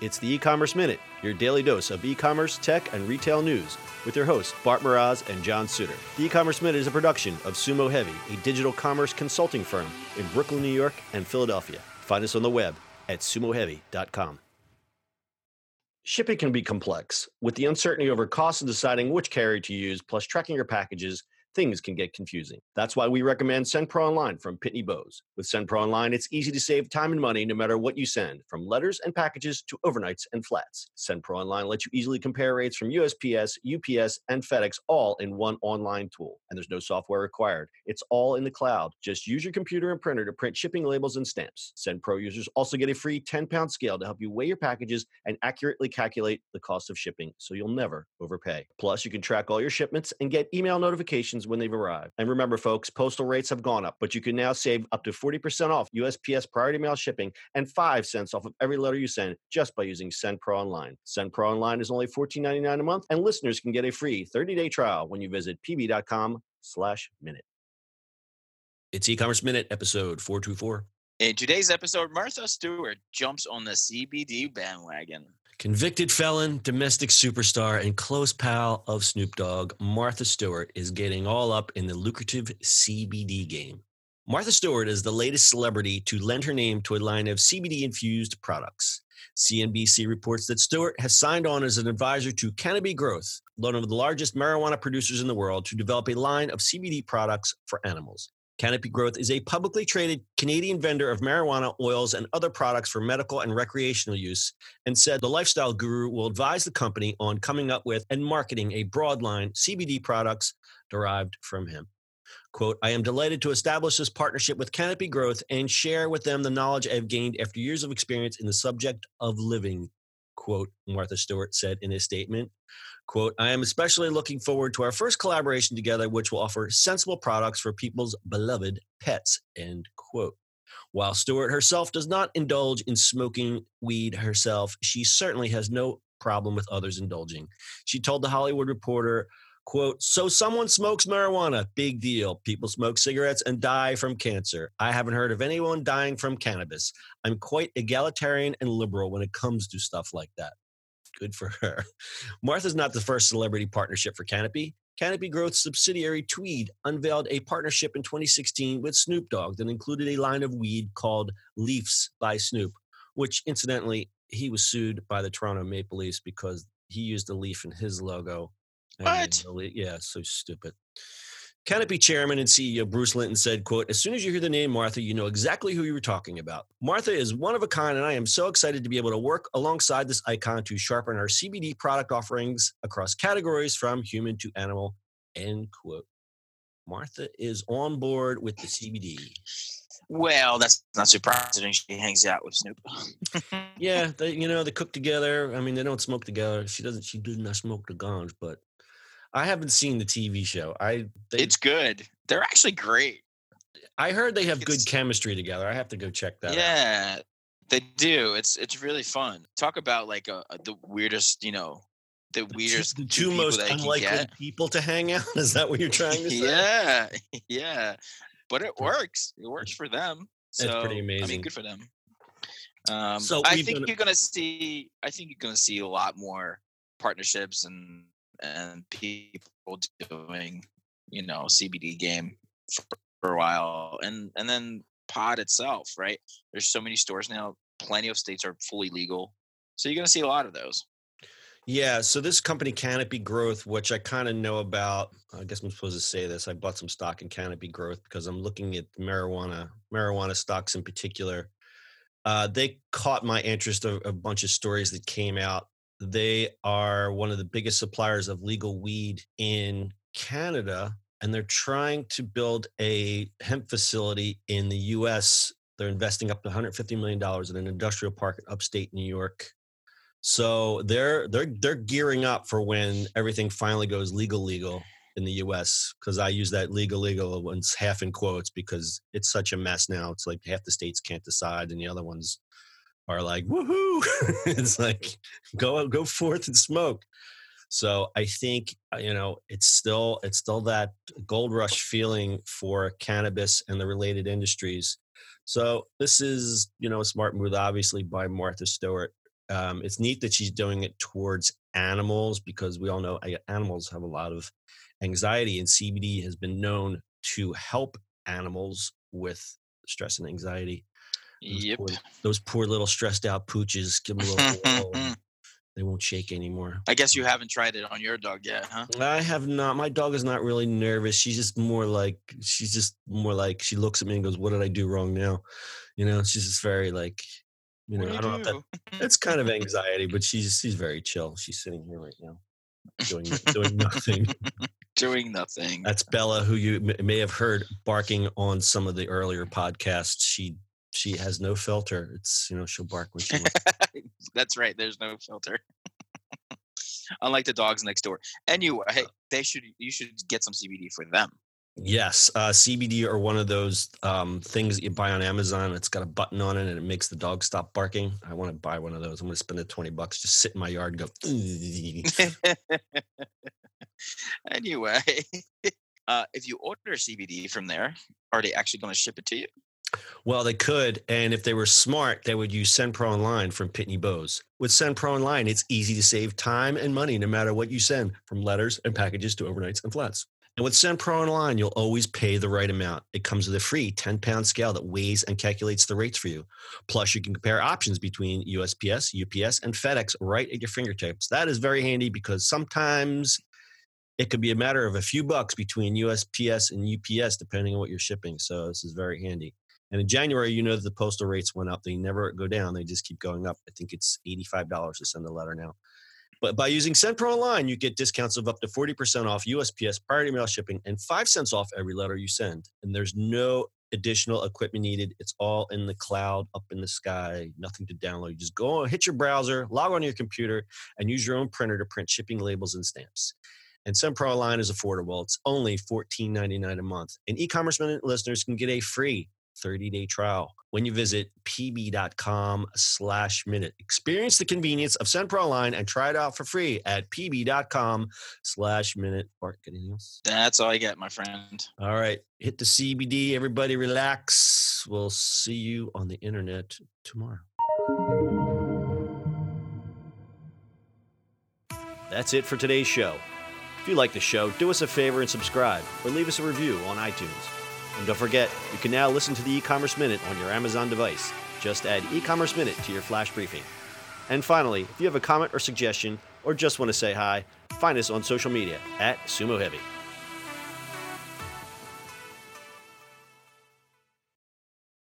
It's the e-commerce minute, your daily dose of e-commerce, tech, and retail news, with your hosts Bart Mroz and John Suter. The e-commerce minute is a production of Sumo Heavy, a digital commerce consulting firm in Brooklyn, New York, and Philadelphia. Find us on the web at sumoheavy.com. Shipping can be complex. With the uncertainty over costs and deciding which carrier to use, plus tracking your packages, things can get confusing. That's why we recommend SendPro Online from Pitney Bowes. With SendPro Online, it's easy to save time and money no matter what you send, from letters and packages to overnights and flats. SendPro Online lets you easily compare rates from USPS, UPS, and FedEx all in one online tool. And there's no software required. It's all in the cloud. Just use your computer and printer to print shipping labels and stamps. SendPro users also get a free 10 pound scale to help you weigh your packages and accurately calculate the cost of shipping so you'll never overpay. Plus, you can track all your shipments and get email notifications when they've arrived. And remember, folks, postal rates have gone up, but you can now save up to 40% off USPS priority mail shipping and 5 cents off of every letter you send just by using SendPro Online. SendPro Online is only $14.99 a month, and listeners can get a free 30-day trial when you visit pb.com slash minute. It's e-commerce minute episode 424. In today's episode, Martha Stewart jumps on the CBD bandwagon. Convicted felon, domestic superstar, and close pal of Snoop Dogg, Martha Stewart is getting all up in the lucrative CBD game. Martha Stewart is the latest celebrity to lend her name to a line of CBD infused products. CNBC reports that Stewart has signed on as an advisor to Canopy Growth, one of the largest marijuana producers in the world, to develop a line of CBD products for animals. Canopy Growth is a publicly traded Canadian vendor of marijuana, oils, and other products for medical and recreational use, and said the lifestyle guru will advise the company on coming up with and marketing a broad line CBD products derived from hemp. Quote, I am delighted to establish this partnership with Canopy Growth and share with them the knowledge I have gained after years of experience in the subject of living, quote, Martha Stewart said in a statement. Quote, I am especially looking forward to our first collaboration together, which will offer sensible products for people's beloved pets, end quote. While Stewart herself does not indulge in smoking weed herself, she certainly has no problem with others indulging. She told the Hollywood Reporter, quote, so someone smokes marijuana, big deal. People smoke cigarettes and die from cancer. I haven't heard of anyone dying from cannabis. I'm quite egalitarian and liberal when it comes to stuff like that. Good for her. Martha's not the first celebrity partnership for Canopy. Canopy Growth subsidiary Tweed unveiled a partnership in 2016 with Snoop Dogg that included a line of weed called Leafs by Snoop, which incidentally, he was sued by the Toronto Maple Leafs because he used a leaf in his logo. What? Yeah, so stupid. Canopy chairman and CEO Bruce Linton said, quote, as soon as you hear the name Martha, you know exactly who you were talking about. Martha is one of a kind, and I am so excited to be able to work alongside this icon to sharpen our CBD product offerings across categories from human to animal, end quote. Martha is on board with the CBD. Well, that's not surprising. She hangs out with Snoop. Yeah, they, you know, they cook together. I mean, they don't smoke together. She doesn't, she does not smoke the ganj, but I haven't seen the TV show. I, they, it's good. They're actually great. I heard they have good chemistry together. I have to go check that out. Yeah, they do. It's it's really fun. Talk about like a, a- the weirdest, you know, the The two- weirdest the two two most unlikely people to hang out. Is that what you're trying to say? Yeah, yeah, but it works. It works for them. So That's pretty I amazing. mean, good for them. Um, So I think you're gonna see. I think you're gonna see a lot more partnerships and and people doing, you know, CBD game for, a while, and and then pot itself, right? There's so many stores now. Plenty of states are fully legal, so you're gonna see a lot of those. Yeah. So this company, Canopy Growth, which I kind of know about. I guess I'm supposed to say this. I bought some stock in Canopy Growth because I'm looking at marijuana, marijuana stocks in particular. Uh, they caught my interest. A, a bunch of stories that came out. They are one of the biggest suppliers of legal weed in Canada, and they're trying to build a hemp facility in the U.S. They're investing up to 150 million dollars in an industrial park in upstate New York. So they're they're they're gearing up for when everything finally goes legal legal in the U.S. Because I use that legal legal ones half in quotes because it's such a mess now. It's like half the states can't decide, and the other ones are like woohoo! it's like go go forth and smoke. So I think uh, you know it's still it's still that gold rush feeling for cannabis and the related industries. So this is you know a smart move, obviously by Martha Stewart Um, it's neat that she's doing it towards animals because we all know uh, animals have a lot of anxiety, and CBD has been known to help animals with stress and anxiety. Those Yep. poor, those poor little stressed out pooches. Give them a little they won't shake anymore. I guess you haven't tried it on your dog yet, huh? I have not. My dog is not really nervous. She's just more like she's just more like she looks at me and goes, "What did I do wrong now?" You know, she's just very like, you know, do I don't know. If that, it's kind of anxiety, but she's she's very chill. She's sitting here right now, doing doing nothing. Doing nothing. That's Bella, who you may have heard barking on some of the earlier podcasts. She she has no filter. It's you know she'll bark when she wants. That's right. There's no filter. Unlike the dogs next door. Anyway, hey, they should you should get some CBD for them. Yes, uh, CBD are one of those um, things that you buy on Amazon. It's got a button on it and it makes the dog stop barking. I want to buy one of those. I'm going to spend the 20 bucks, just sit in my yard and go. anyway, uh, if you order CBD from there, are they actually going to ship it to you? Well, they could. And if they were smart, they would use SendPro Online from Pitney Bowes. With SendPro Online, it's easy to save time and money no matter what you send, from letters and packages to overnights and flats. And with SendPro Online, you'll always pay the right amount. It comes with a free 10 pound scale that weighs and calculates the rates for you. Plus, you can compare options between USPS, UPS, and FedEx right at your fingertips. That is very handy because sometimes it could be a matter of a few bucks between USPS and UPS, depending on what you're shipping. So, this is very handy. And in January, you know that the postal rates went up. They never go down, they just keep going up. I think it's $85 to send a letter now. But by using SendPro Online, you get discounts of up to 40% off USPS priority mail shipping and 5 cents off every letter you send. And there's no additional equipment needed. It's all in the cloud, up in the sky, nothing to download. You just go hit your browser, log on your computer, and use your own printer to print shipping labels and stamps. And SendPro Online is affordable. It's only $14.99 a month. And e-commerce listeners can get a free 30-day trial when you visit pb.com slash minute. Experience the convenience of SendPro Online and try it out for free at pb.com slash minute. Bart, got anything else? That's all I get, my friend. All right. Hit the CBD. Everybody relax. We'll see you on the internet tomorrow. That's it for today's show. If you like the show, do us a favor and subscribe or leave us a review on iTunes. And don't forget, you can now listen to the e-commerce minute on your Amazon device. Just add e-commerce minute to your flash briefing. And finally, if you have a comment or suggestion or just want to say hi, find us on social media at Sumo Heavy.